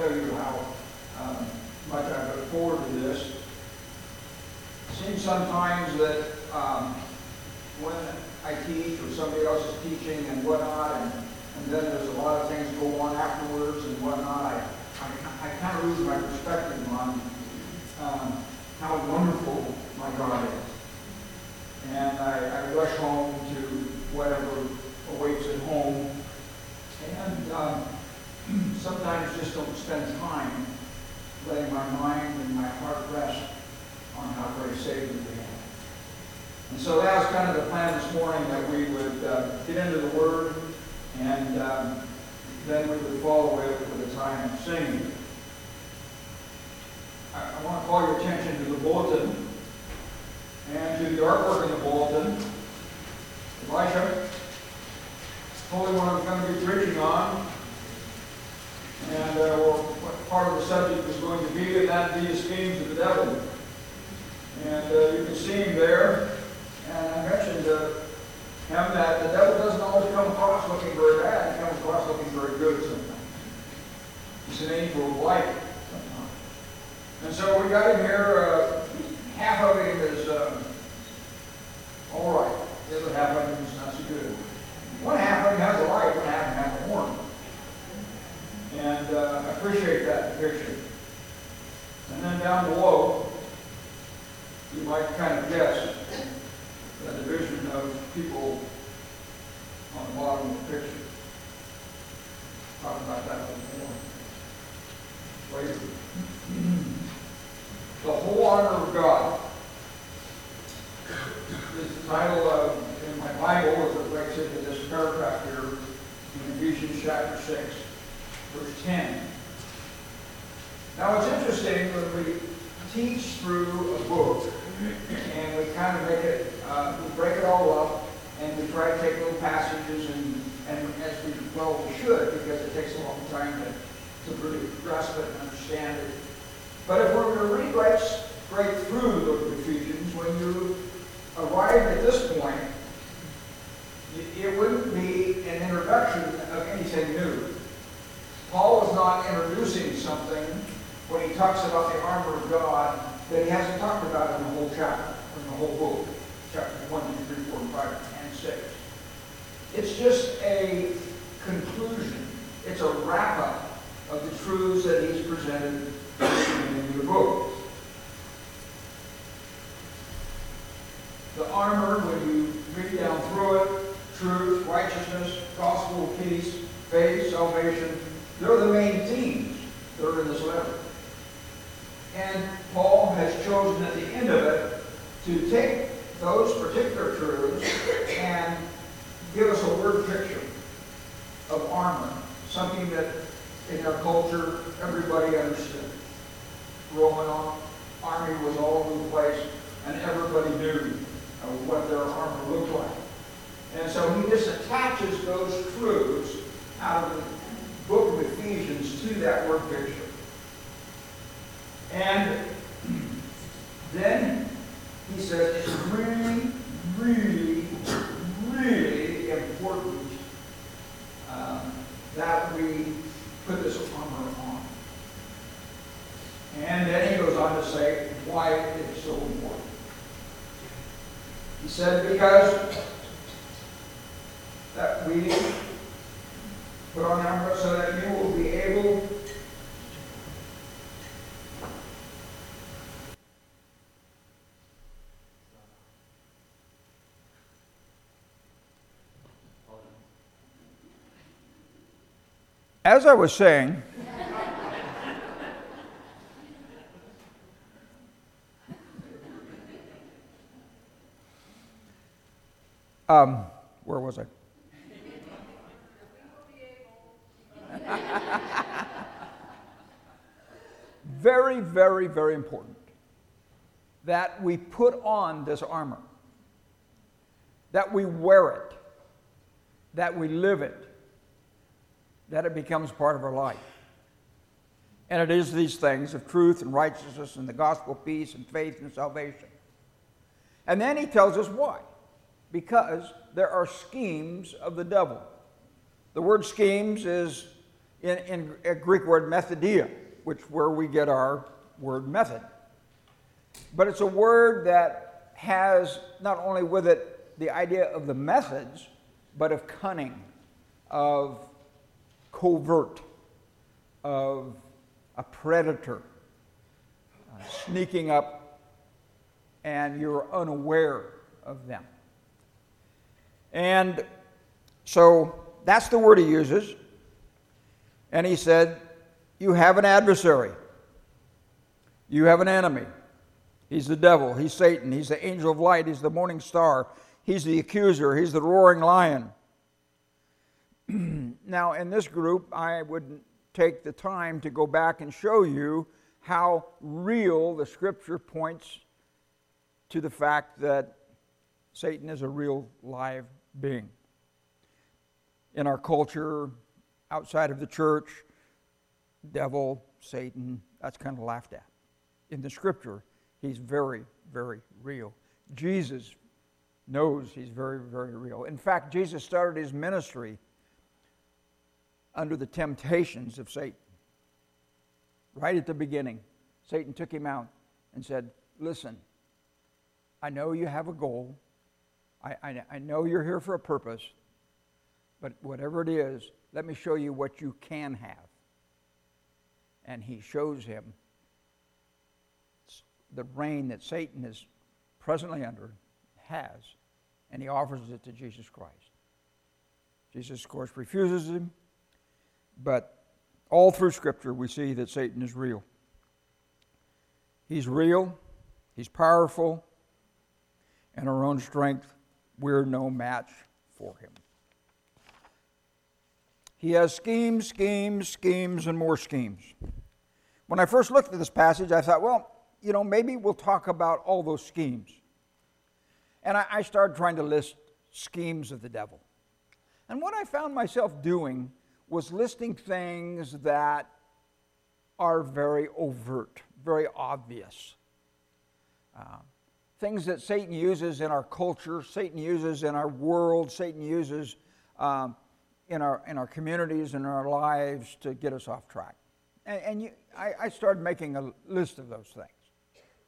tell you how um, much I look forward to this. It seems sometimes that um, when I teach or somebody else is teaching and whatnot, and, and then there's a lot of things go on afterwards and whatnot, I, I, I kind of lose my perspective on um, how wonderful my God is. And I, I rush home to whatever awaits at home. And um, sometimes just don't spend time letting my mind and my heart rest on how great a Savior we have. And so that was kind of the plan this morning that we would uh, get into the Word and um, then we would follow it with a time of singing. I, I want to call your attention to the bulletin and to the artwork in the bulletin. Told me what I'm going to be preaching on. And uh, well, what part of the subject was going to be, that be the schemes of the devil. And uh, you can see him there. And I mentioned uh, him that the devil doesn't always come across looking very bad. He comes across looking very good sometimes. He's an angel of light sometimes. And so we got him here. Uh, half of him is uh, all right. The other half of him is not so good. One half of him has a light, one half of him has a horn. And uh, appreciate that picture. And then down below, you might kind of guess the division of people on the bottom of the picture. Talk about that more later. The whole armor of God is the title of, in my Bible, as it breaks into this paragraph here in Ephesians chapter 6, verse 10. Now it's interesting when we teach through a book and we kind of make it, uh, we break it all up and we try to take little passages and, and as we, well, we should because it takes a long time to, to really grasp it and understand it. But if we're going to read right, right through the book of Ephesians, when you arrive at this point, it wouldn't be an introduction of anything new. Paul is not introducing something when he talks about the armor of God that he hasn't talked about in the whole chapter, in the whole book, chapter 1, 2, 3, 4, 5, and 6. It's just a conclusion. It's a wrap-up of the truths that he's presented in the book. The armor, when you read down through it, truth, righteousness, gospel peace, faith, salvation, they're the main themes that are in this letter. And Paul has chosen at the end of it to take those particular truths and give us a word picture of armor, something that in our culture everybody understood. Roman army was all over the place, and everybody knew uh, what their armor looked like. And so he just attaches those truths out of the book of Ephesians to that word picture. And then says it's really, really, really important um, that we put this armor on. And then he goes on to say why it's so important. He said, because that we put on armor so that you will be able As I was saying, um, where was I? very, very, very important that we put on this armor, that we wear it, that we live it that it becomes part of our life. And it is these things of truth and righteousness and the gospel peace and faith and salvation. And then he tells us why. Because there are schemes of the devil. The word schemes is in, in a Greek word methodeia, which where we get our word method. But it's a word that has not only with it the idea of the methods, but of cunning, of covert, of a predator uh, sneaking up, and you're unaware of them. And so that's the word he uses. And he said, You have an adversary, you have an enemy. He's the devil, he's Satan, he's the angel of light, he's the morning star, he's the accuser, he's the roaring lion. now, in this group, I would take the time to go back and show you how real the scripture points to the fact that Satan is a real live being. In our culture, outside of the church, devil, Satan, that's kind of laughed at. In the scripture, he's very, very real. Jesus knows he's very, very real. In fact, Jesus started his ministry under the temptations of Satan. Right at the beginning, Satan took him out and said, Listen, I know you have a goal. I, I, I, know you're here for a purpose, but whatever it is, let me show you what you can have. And he shows him the reign that Satan is presently under, has, and he offers it to Jesus Christ. Jesus, of course, refuses him, but all through Scripture we see that Satan is real. He's real, he's powerful, and our own strength, we're no match for him. He has schemes, schemes, schemes, and more schemes. When I first looked at this passage, I thought, well, you know, maybe we'll talk about all those schemes. And I, I started trying to list schemes of the devil. And what I found myself doing was listing things that are very overt, very obvious. Uh, things that Satan uses in our culture, Satan uses in our world, Satan uses um, in, our, in our communities and our lives to get us off track. And, and you, I, I, started making a list of those things.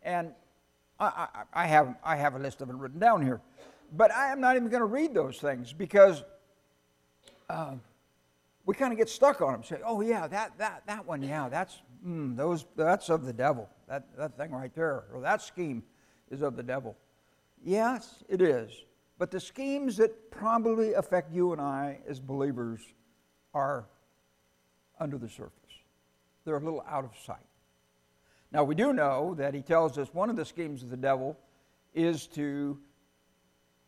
And I, I, I, have, I have a list of them written down here. But I am not even going to read those things because uh, we kind of get stuck on them. Say, oh, yeah, that, that, that one, yeah, that's, mm, those, that's of the devil. That, that thing right there, or that scheme is of the devil. Yes, it is. But the schemes that probably affect you and I as believers are under the surface. They're a little out of sight. Now, we do know that he tells us one of the schemes of the devil is to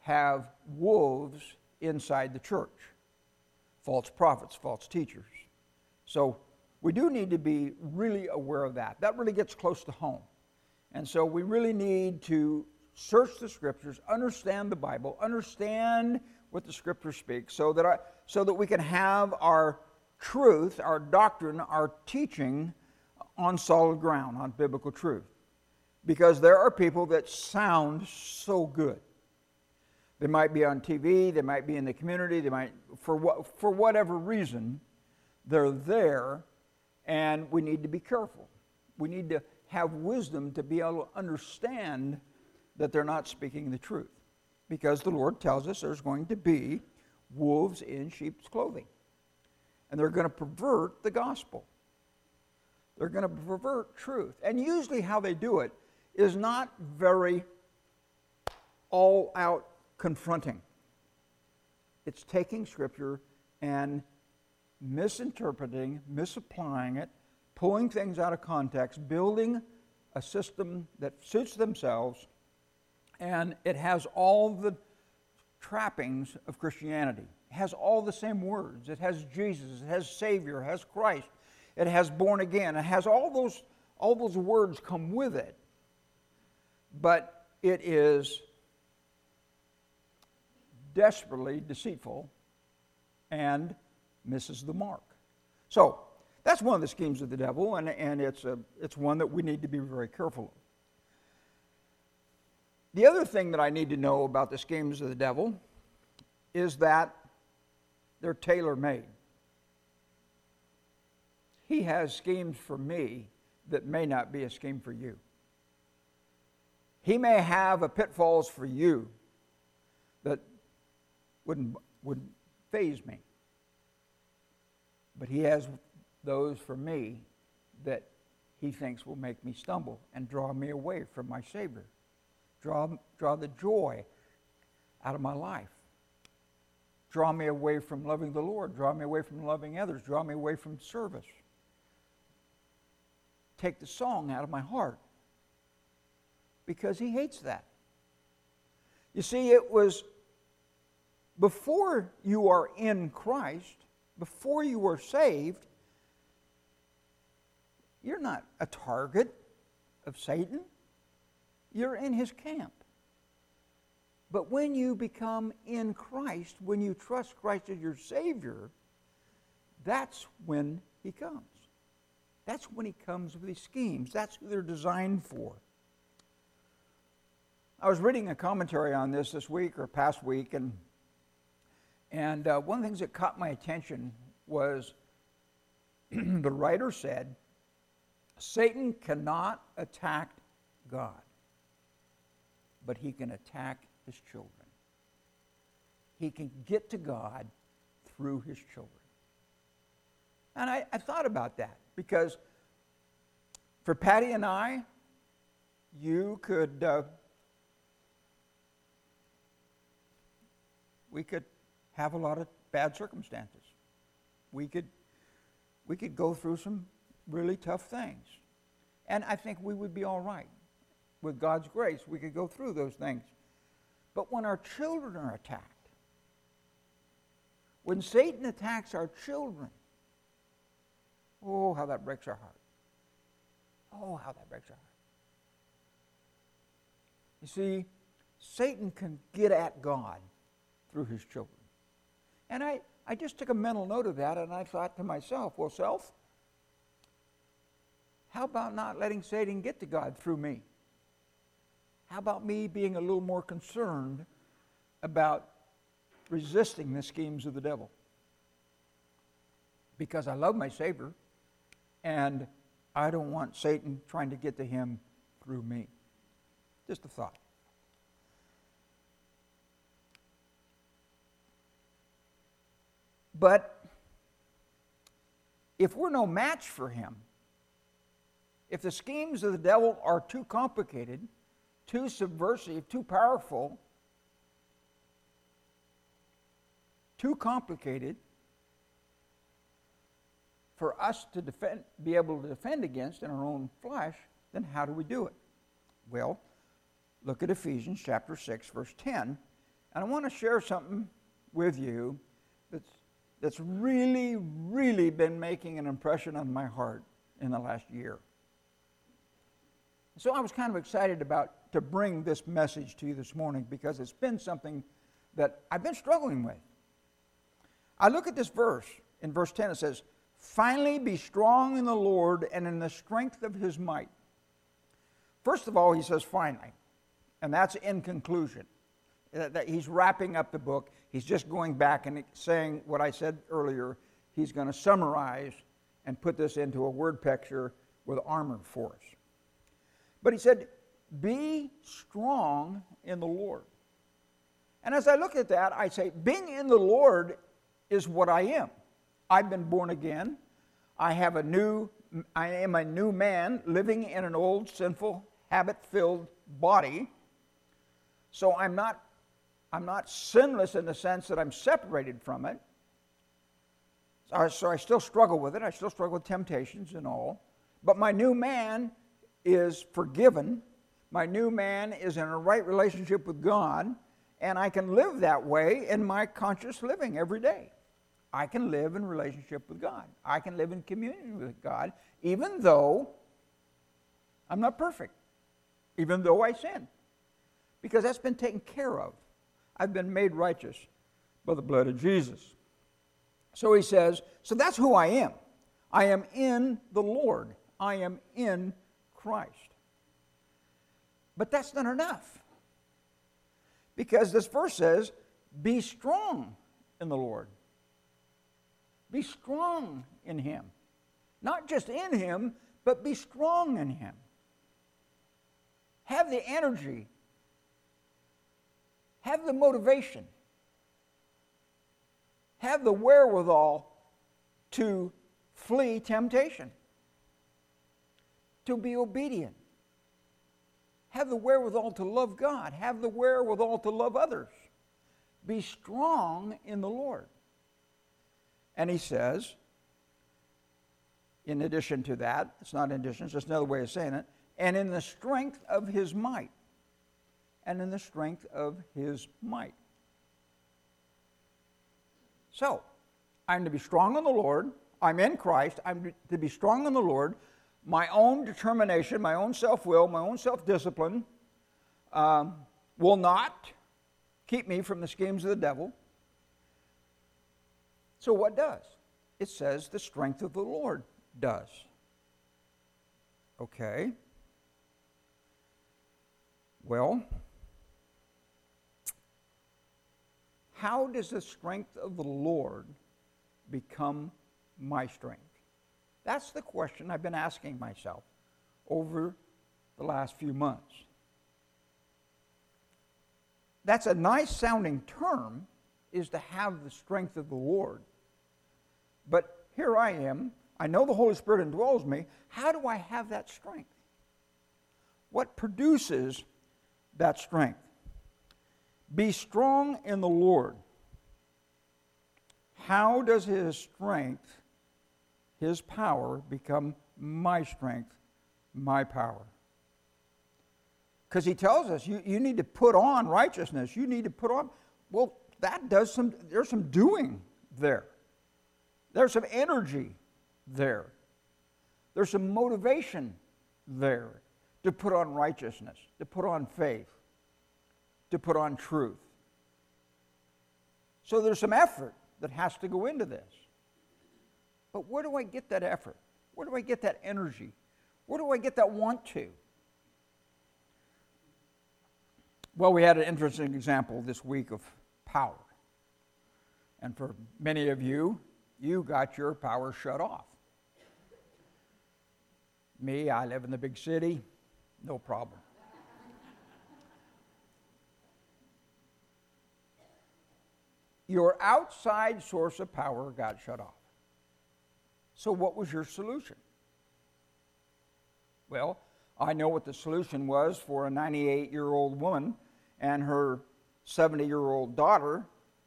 have wolves inside the church false prophets, false teachers. So, we do need to be really aware of that. That really gets close to home. And so, we really need to search the scriptures, understand the Bible, understand what the scripture speaks, so that, I, so that we can have our truth, our doctrine, our teaching on solid ground, on biblical truth. Because there are people that sound so good. They might be on TV, they might be in the community, they might, for, what, for whatever reason, they're there, and we need to be careful. We need to have wisdom to be able to understand that they're not speaking the truth. Because the Lord tells us there's going to be wolves in sheep's clothing. And they're going to pervert the gospel. They're going to pervert truth. And usually, how they do it is not very all out confronting. It's taking Scripture and misinterpreting, misapplying it, pulling things out of context, building a system that suits themselves, and it has all the trappings of Christianity. It has all the same words. It has Jesus, it has Savior, it has Christ, it has born again. It has all those, all those words come with it. But it is desperately deceitful and misses the mark. So, that's one of the schemes of the devil, and, and it's, a, it's one that we need to be very careful of. The other thing that I need to know about the schemes of the devil is that they're tailor made. he has schemes for me that may not be a scheme for you. He may have a pitfalls for you that wouldn't, wouldn't faze me. But he has those for me that he thinks will make me stumble and draw me away from my Savior, draw, draw the joy out of my life, draw me away from loving the Lord, draw me away from loving others, draw me away from service, take the song out of my heart because he hates that. You see, it was before you are in Christ, before you are saved, you're not a target of Satan. You're in his camp. But when you become in Christ, when you trust Christ as your Savior, that's when he comes. That's when he comes with his schemes. That's who they're designed for. I was reading a commentary on this this week or past week, and, and uh, one of the things that caught my attention was the writer said Satan cannot attack God, but he can attack his children. He can get to God through his children. And I, I thought about that because for Patty and I, you could, uh, we could have a lot of bad circumstances. We could, we could go through some really tough things. And I think we would be all right. With God's grace, we could go through those things. But when our children are attacked, when Satan attacks our children, oh, how that breaks our heart. Oh, how that breaks our heart. You see, Satan can get at God through his children. And I, I just took a mental note of that and I thought to myself, well, self, how about not letting Satan get to God through me? How about me being a little more concerned about resisting the schemes of the devil? Because I love my Savior and I don't want Satan trying to get to him through me. Just a thought. But if we're no match for him, if the schemes of the devil are too complicated, too subversive, too powerful, too complicated for us to defend, be able to defend against in our own flesh, then how do we do it? Well, look at Ephesians chapter 6, verse 10. And I want to share something with you that's really, really been making an impression on my heart in the last year. So I was kind of excited about to bring this message to you this morning because it's been something that I've been struggling with. I look at this verse. In verse 10, it says, Finally be strong in the Lord and in the strength of his might. First of all, he says, finally. And that's in conclusion. That he's wrapping up the book. He's just going back and saying what I said earlier. He's going to summarize and put this into a word picture with armor force. But he said, Be strong in the Lord. And as I look at that, I say, Being in the Lord is what I am. I've been born again. I have a new, I am a new man living in an old, sinful, habit filled body. So I'm not, I'm not sinless in the sense that I'm separated from it. So I still struggle with it. I still struggle with temptations and all. But my new man is forgiven. My new man is in a right relationship with God, and I can live that way in my conscious living every day. I can live in relationship with God. I can live in communion with God, even though I'm not perfect, even though I sin, because that's been taken care of. I've been made righteous by the blood of Jesus. So he says, So that's who I am. I am in the Lord. I am in Christ. But that's not enough. Because this verse says, be strong in the Lord. Be strong in Him. Not just in Him, but be strong in Him. Have the energy, have the motivation, have the wherewithal to flee temptation, to be obedient, have the wherewithal to love God, have the wherewithal to love others. Be strong in the Lord. And he says, in addition to that, it's not in addition, it's just another way of saying it, and in the strength of his might. And in the strength of his might. So, I'm to be strong in the Lord. I'm in Christ. I'm to be strong in the Lord. My own determination, my own self will, my own self discipline um, will not keep me from the schemes of the devil. So, what does? It says the strength of the Lord does. Okay. Well, how does the strength of the Lord become my strength? That's the question I've been asking myself over the last few months. That's a nice sounding term, is to have the strength of the Lord. But here I am. I know the Holy Spirit indwells me. How do I have that strength? What produces that strength? Be strong in the Lord. How does his strength, his power, become my strength, my power? Because he tells us you, you need to put on righteousness. You need to put on, well, that does some, there's some doing there. There's some energy there. There's some motivation there to put on righteousness, to put on faith, to put on truth. So there's some effort that has to go into this. But where do I get that effort? Where do I get that energy? Where do I get that want to? Well, we had an interesting example this week of power. And for many of you, you got your power shut off. Me, I live in the big city, no problem. Your outside source of power got shut off. So, what was your solution? Well, I know what the solution was for a 98 year old woman and her 70 year old daughter,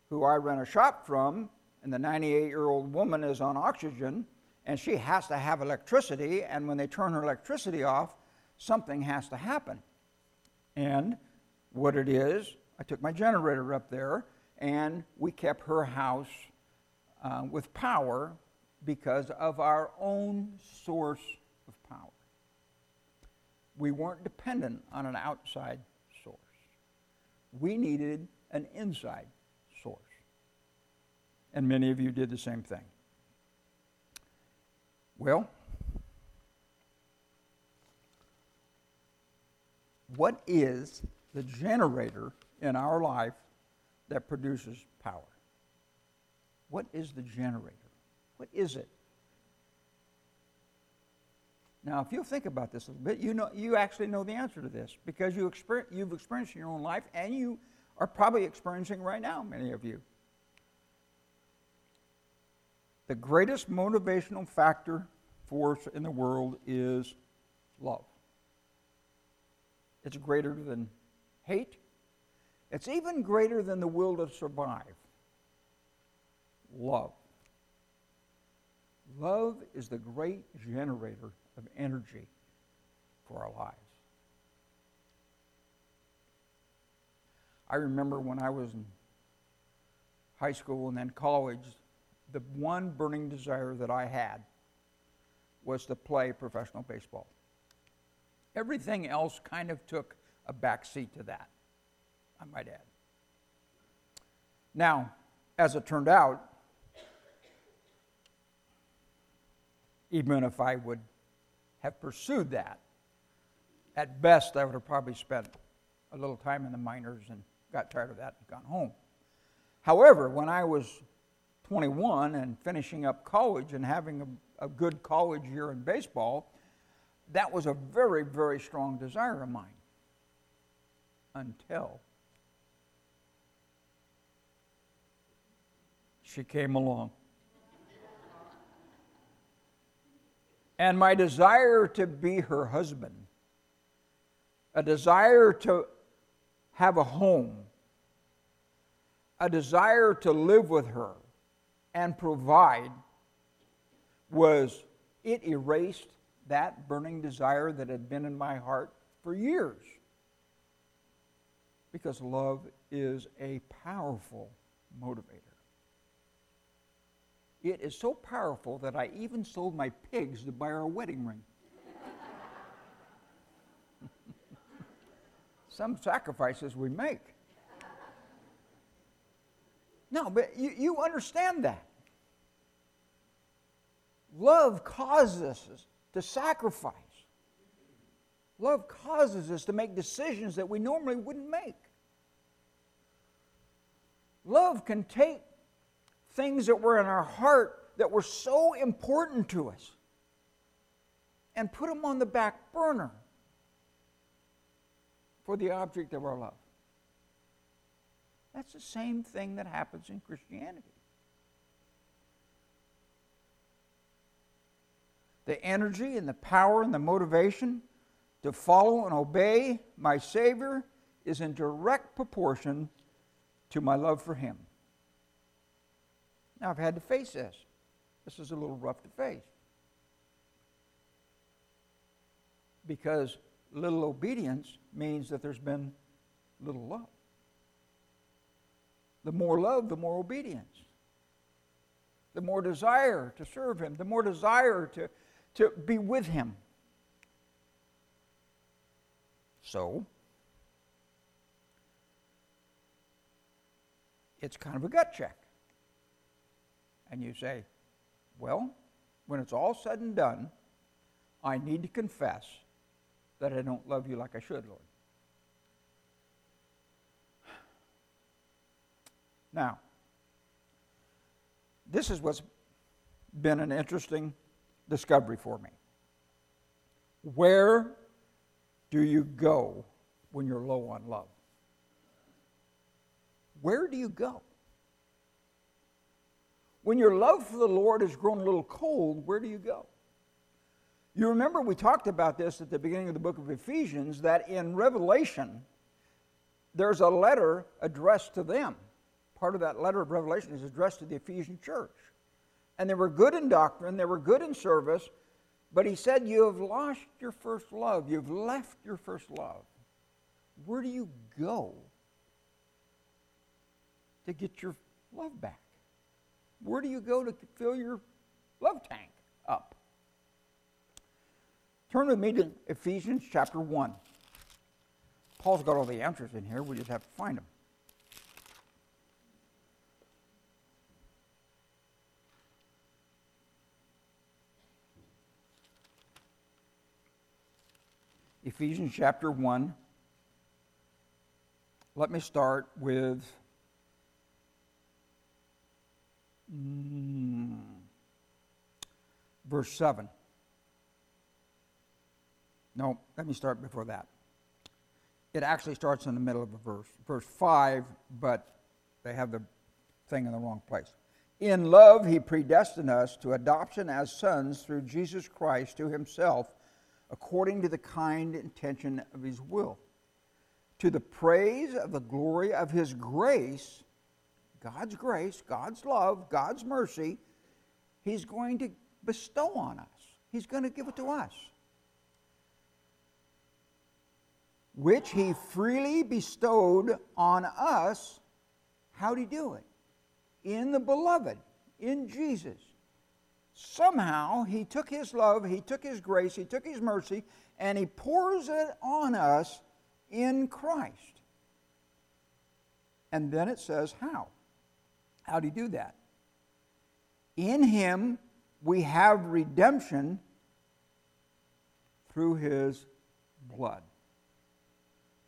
who I rent a shop from, and the 98 year old woman is on oxygen and she has to have electricity, and when they turn her electricity off, something has to happen. And what it is, I took my generator up there and we kept her house uh, with power because of our own source of power. We weren't dependent on an outside source. We needed an inside source. And many of you did the same thing. Well, what is the generator in our life that produces power. What is the generator? What is it? Now, if you think about this a little bit, you, know, you actually know the answer to this because you experience, you've experienced in your own life and you are probably experiencing right now, many of you. The greatest motivational factor force in the world is love. It's greater than hate, it's even greater than the will to survive love. Love is the great generator of energy for our lives. I remember when I was in high school and then college, the one burning desire that I had was to play professional baseball. Everything else kind of took a backseat to that. I might add. Now, as it turned out, even if I would have pursued that, at best I would have probably spent a little time in the minors and got tired of that and gone home. However, when I was 21 and finishing up college and having a good college year in baseball, that was a very, very strong desire of mine. Until she came along. And my desire to be her husband, a desire to have a home, a desire to live with her and provide was it erased that burning desire that had been in my heart for years. Because love is a powerful motivator. It is so powerful that I even sold my pigs to buy her a wedding ring. Some sacrifices we make. No, but you, you understand that. Love causes us to sacrifice. Love causes us to make decisions that we normally wouldn't make. Love can take things that were in our heart that were so important to us and put them on the back burner for the object of our love. That's the same thing that happens in Christianity. The energy and the power and the motivation to follow and obey my Savior is in direct proportion to my love for Him. Now, I've had to face this. This is a little rough to face. Because little obedience means that there's been little love. The more love, the more obedience. The more desire to serve Him, the more desire to, to be with Him. So, it's kind of a gut check. And you say, well, when it's all said and done, I need to confess that I don't love you like I should, Lord. Now, this is what's been an interesting discovery for me. Where do you go when you're low on love? Where do you go? When your love for the Lord has grown a little cold, where do you go? You remember we talked about this at the beginning of the book of Ephesians that in Revelation, there's a letter addressed to them part of that letter of Revelation is addressed to the Ephesian church. And they were good in doctrine, they were good in service, but he said, You have lost your first love. You've left your first love. Where do you go to get your love back? Where do you go to fill your love tank up? Turn with me to Ephesians chapter 1. Paul's got all the answers in here, we just have to find them. Ephesians chapter 1. Let me start with mm, verse 7. No, let me start before that. It actually starts in the middle of a verse, verse 5, but they have the thing in the wrong place. In love, he predestined us to adoption as sons through Jesus Christ to himself according to the kind intention of his will, to the praise of the glory of his grace, God's grace, God's love, God's mercy, he's going to bestow on us. He's going to give it to us. Which he freely bestowed on us. How'd he do it? In the beloved, in Jesus somehow he took his love, he took his grace, he took his mercy, and he pours it on us in Christ. And then it says, how? How do you do that? In him we have redemption through his blood.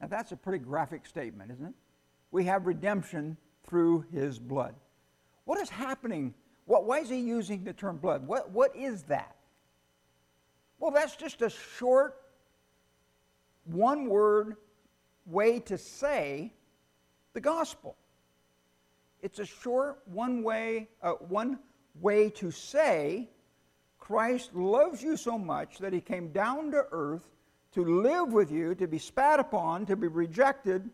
Now that's a pretty graphic statement, isn't it? We have redemption through his blood. What is happening What, why is he using the term blood? What, what is that? Well, that's just a short, one word way to say the gospel. It's a short one way, uh, one way to say Christ loves you so much that he came down to earth to live with you, to be spat upon, to be rejected.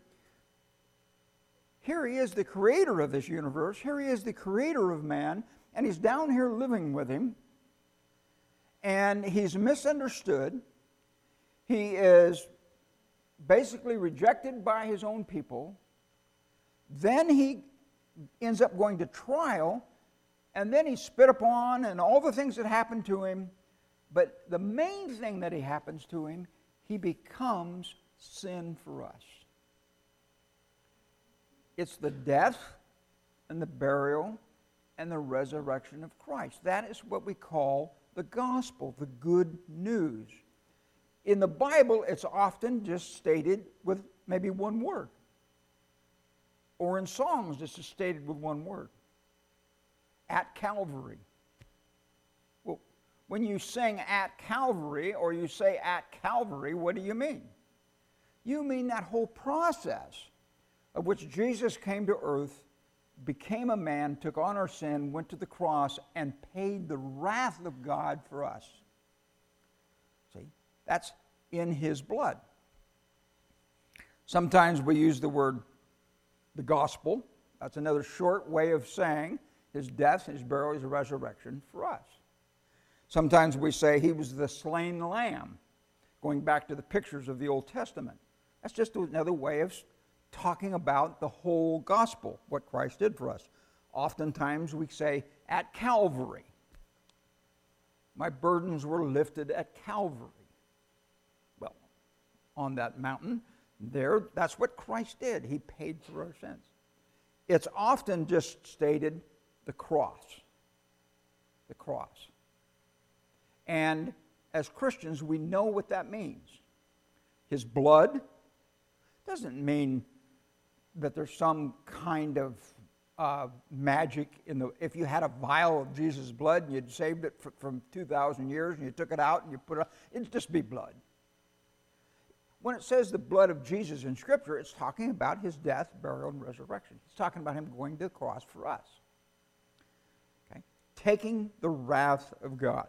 Here he is, the creator of this universe. Here he is, the creator of man, and he's down here living with him. And he's misunderstood. He is basically rejected by his own people. Then he ends up going to trial, and then he's spit upon, and all the things that happen to him. But the main thing that he happens to him, he becomes sin for us. It's the death and the burial and the resurrection of Christ. That is what we call the gospel, the good news. In the Bible, it's often just stated with maybe one word. Or in Psalms, it's just stated with one word at Calvary. Well, when you sing at Calvary or you say at Calvary, what do you mean? You mean that whole process of which Jesus came to earth, became a man, took on our sin, went to the cross, and paid the wrath of God for us. See, that's in his blood. Sometimes we use the word the gospel. That's another short way of saying his death, his burial, his resurrection for us. Sometimes we say he was the slain lamb, going back to the pictures of the Old Testament. That's just another way of talking about the whole gospel, what Christ did for us. Oftentimes we say, at Calvary. My burdens were lifted at Calvary. Well, on that mountain, there, that's what Christ did. He paid for our sins. It's often just stated the cross. The cross. And as Christians, we know what that means. His blood doesn't mean that there's some kind of uh, magic in the. If you had a vial of Jesus' blood and you'd saved it for, from 2,000 years and you took it out and you put it, it'd just be blood. When it says the blood of Jesus in Scripture, it's talking about his death, burial, and resurrection. It's talking about him going to the cross for us. Okay? Taking the wrath of God.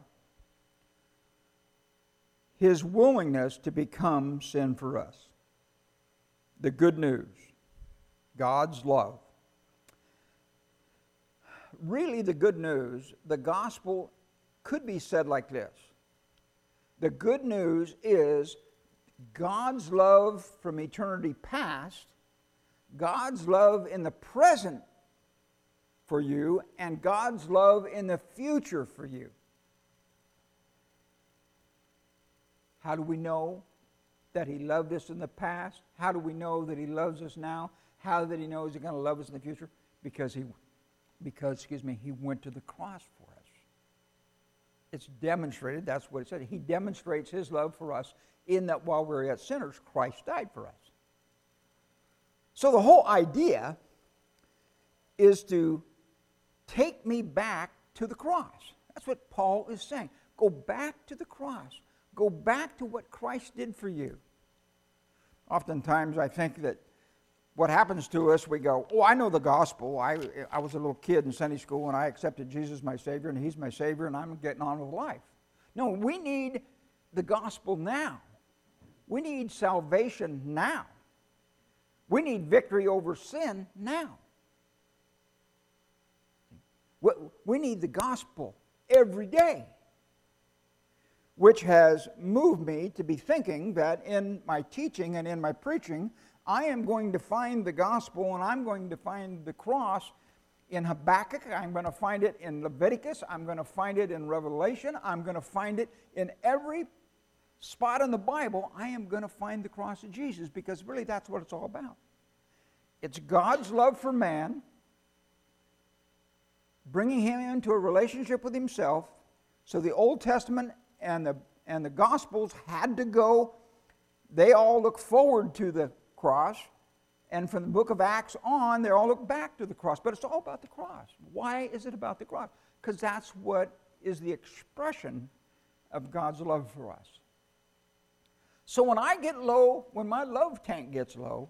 His willingness to become sin for us. The good news God's love. Really, the good news, the gospel could be said like this The good news is God's love from eternity past, God's love in the present for you, and God's love in the future for you. How do we know that He loved us in the past? How do we know that He loves us now? How that He knows He's going to love us in the future? Because He, because excuse me, He went to the cross for us. It's demonstrated. That's what it said. He demonstrates His love for us in that while we are yet sinners, Christ died for us. So the whole idea is to take me back to the cross. That's what Paul is saying. Go back to the cross. Go back to what Christ did for you. Oftentimes, I think that what happens to us, we go, Oh, I know the gospel. I, I was a little kid in Sunday school and I accepted Jesus my Savior, and He's my Savior, and I'm getting on with life. No, we need the gospel now. We need salvation now. We need victory over sin now. We need the gospel every day, which has moved me to be thinking that in my teaching and in my preaching, I am going to find the gospel and I'm going to find the cross in Habakkuk, I'm going to find it in Leviticus, I'm going to find it in Revelation, I'm going to find it in every spot in the Bible, I am going to find the cross of Jesus because really that's what it's all about. It's God's love for man, bringing him into a relationship with himself. So the Old Testament and the, and the Gospels had to go, they all look forward to the cross. And from the book of Acts on, they all look back to the cross. But it's all about the cross. Why is it about the cross? because that's what is the expression of God's love for us. So when I get low, when my love tank gets low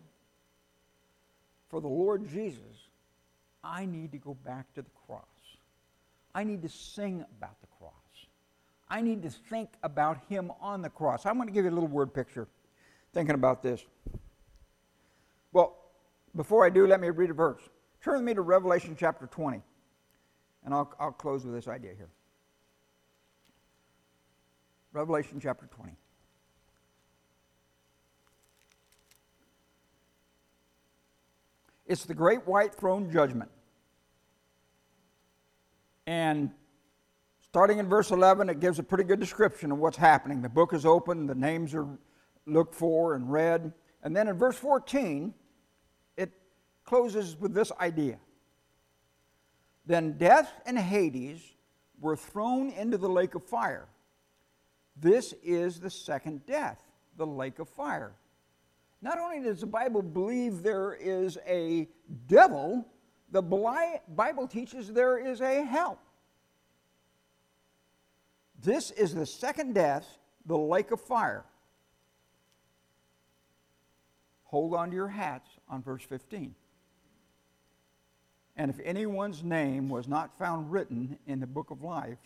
for the Lord Jesus, I need to go back to the cross. I need to sing about the cross. I need to think about Him on the cross. I'm going to give you a little word picture thinking about this. Well, before I do, let me read a verse. Turn with me to Revelation chapter 20, and I'll, I'll close with this idea here. Revelation chapter 20. It's the great white throne judgment. And starting in verse 11, it gives a pretty good description of what's happening. The book is open, the names are looked for and read. And then in verse 14, it closes with this idea Then death and Hades were thrown into the lake of fire. This is the second death, the lake of fire. Not only does the Bible believe there is a devil, the Bible teaches there is a hell. This is the second death, the lake of fire. Hold on to your hats on verse 15. And if anyone's name was not found written in the book of life,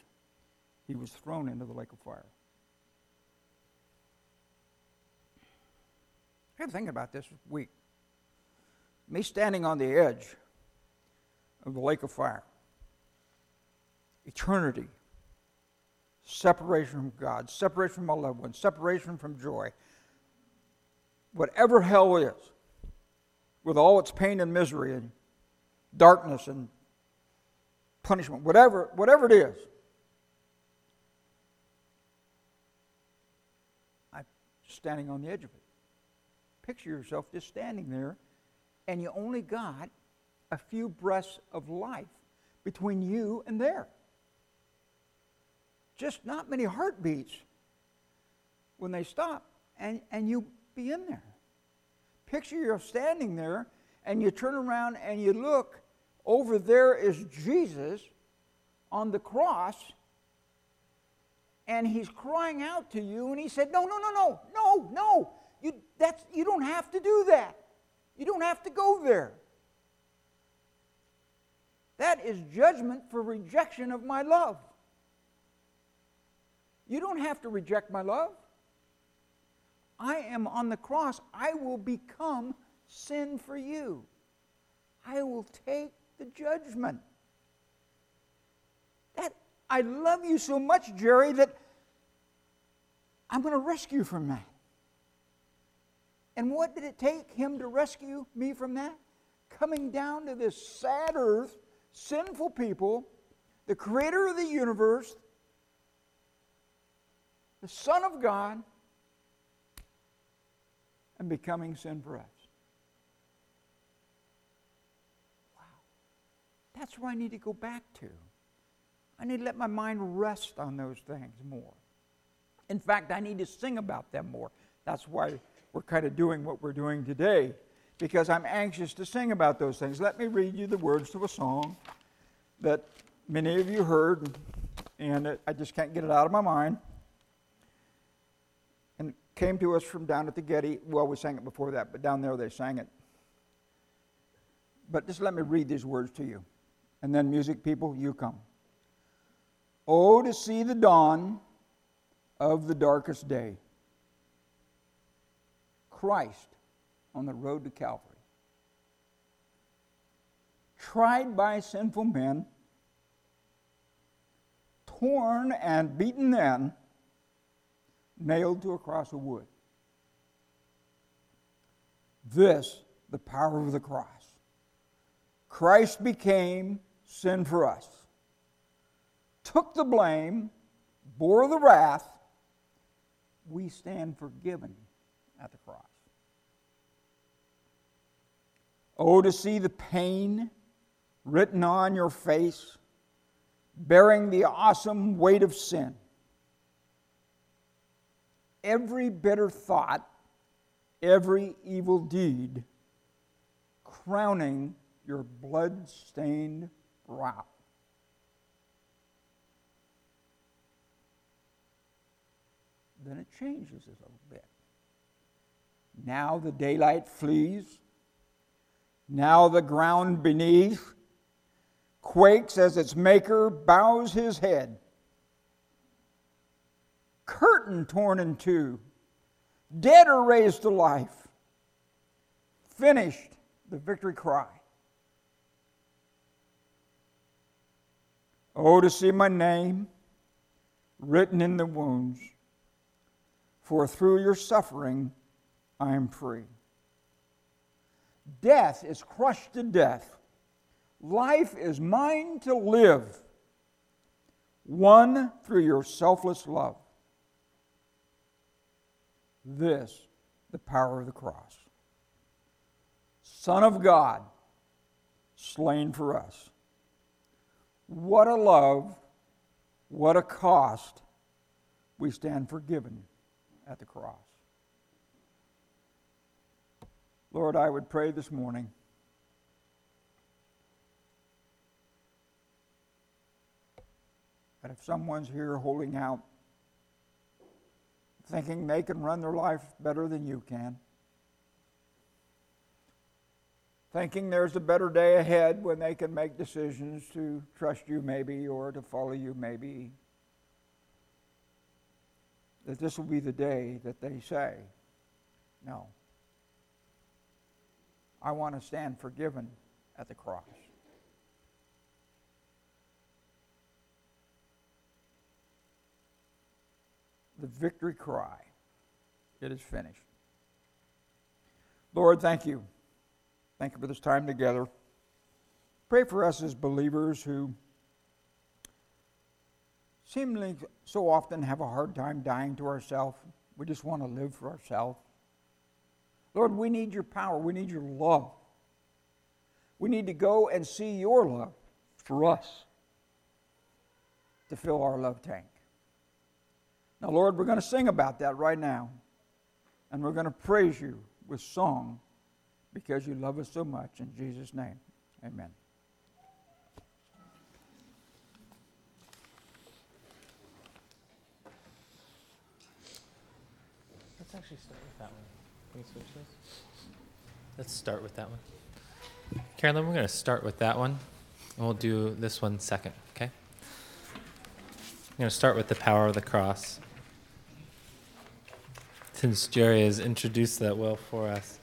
he was thrown into the lake of fire. I been thinking about this week. Me standing on the edge of the lake of fire. Eternity. Separation from God, separation from my loved ones, separation from joy. Whatever hell is, with all its pain and misery and darkness and punishment, whatever, whatever it is. I'm standing on the edge of it. Picture yourself just standing there, and you only got a few breaths of life between you and there. Just not many heartbeats when they stop, and, and you be in there. Picture yourself standing there, and you turn around and you look. Over there is Jesus on the cross, and he's crying out to you, and he said, No, no, no, no, no, no. You, that's, you don't have to do that. You don't have to go there. That is judgment for rejection of my love. You don't have to reject my love. I am on the cross. I will become sin for you. I will take the judgment. That I love you so much, Jerry, that I'm going to rescue from that. And what did it take him to rescue me from that? Coming down to this sad earth, sinful people, the creator of the universe, the Son of God, and becoming sin for us. Wow. That's where I need to go back to. I need to let my mind rest on those things more. In fact, I need to sing about them more. That's why we're kind of doing what we're doing today because I'm anxious to sing about those things. Let me read you the words to a song that many of you heard, and I just can't get it out of my mind. And came to us from down at the Getty. Well, we sang it before that, but down there they sang it. But just let me read these words to you. And then, music people, you come. Oh, to see the dawn of the darkest day Christ on the road to Calvary. Tried by sinful men, torn and beaten then, nailed to a cross of wood. This, the power of the cross. Christ became sin for us, took the blame, bore the wrath. We stand forgiven at the cross. Oh, to see the pain written on your face, bearing the awesome weight of sin. Every bitter thought, every evil deed, crowning your blood stained brow. Then it changes a little bit. Now the daylight flees now the ground beneath quakes as its maker bows his head. Curtain torn in two, dead are raised to life. Finished the victory cry. Oh, to see my name written in the wounds, for through your suffering I am free. Death is crushed to death. Life is mine to live, won through your selfless love. This, the power of the cross. Son of God, slain for us. What a love, what a cost we stand forgiven at the cross. Lord, I would pray this morning. That if someone's here holding out, thinking they can run their life better than you can, thinking there's a better day ahead when they can make decisions to trust you, maybe, or to follow you, maybe, that this will be the day that they say, No. I want to stand forgiven at the cross. The victory cry. It is finished. Lord, thank you. Thank you for this time together. Pray for us as believers who seemingly so often have a hard time dying to ourselves. We just want to live for ourselves. Lord, we need your power. We need your love. We need to go and see your love for us to fill our love tank. Now, Lord, we're going to sing about that right now. And we're going to praise you with song because you love us so much. In Jesus' name, amen. Let's actually start with that one. Can we switch this? Let's start with that one. Carolyn, we're going to start with that one, and we'll do this one second, okay? I'm going to start with the power of the cross. Since Jerry has introduced that well for us.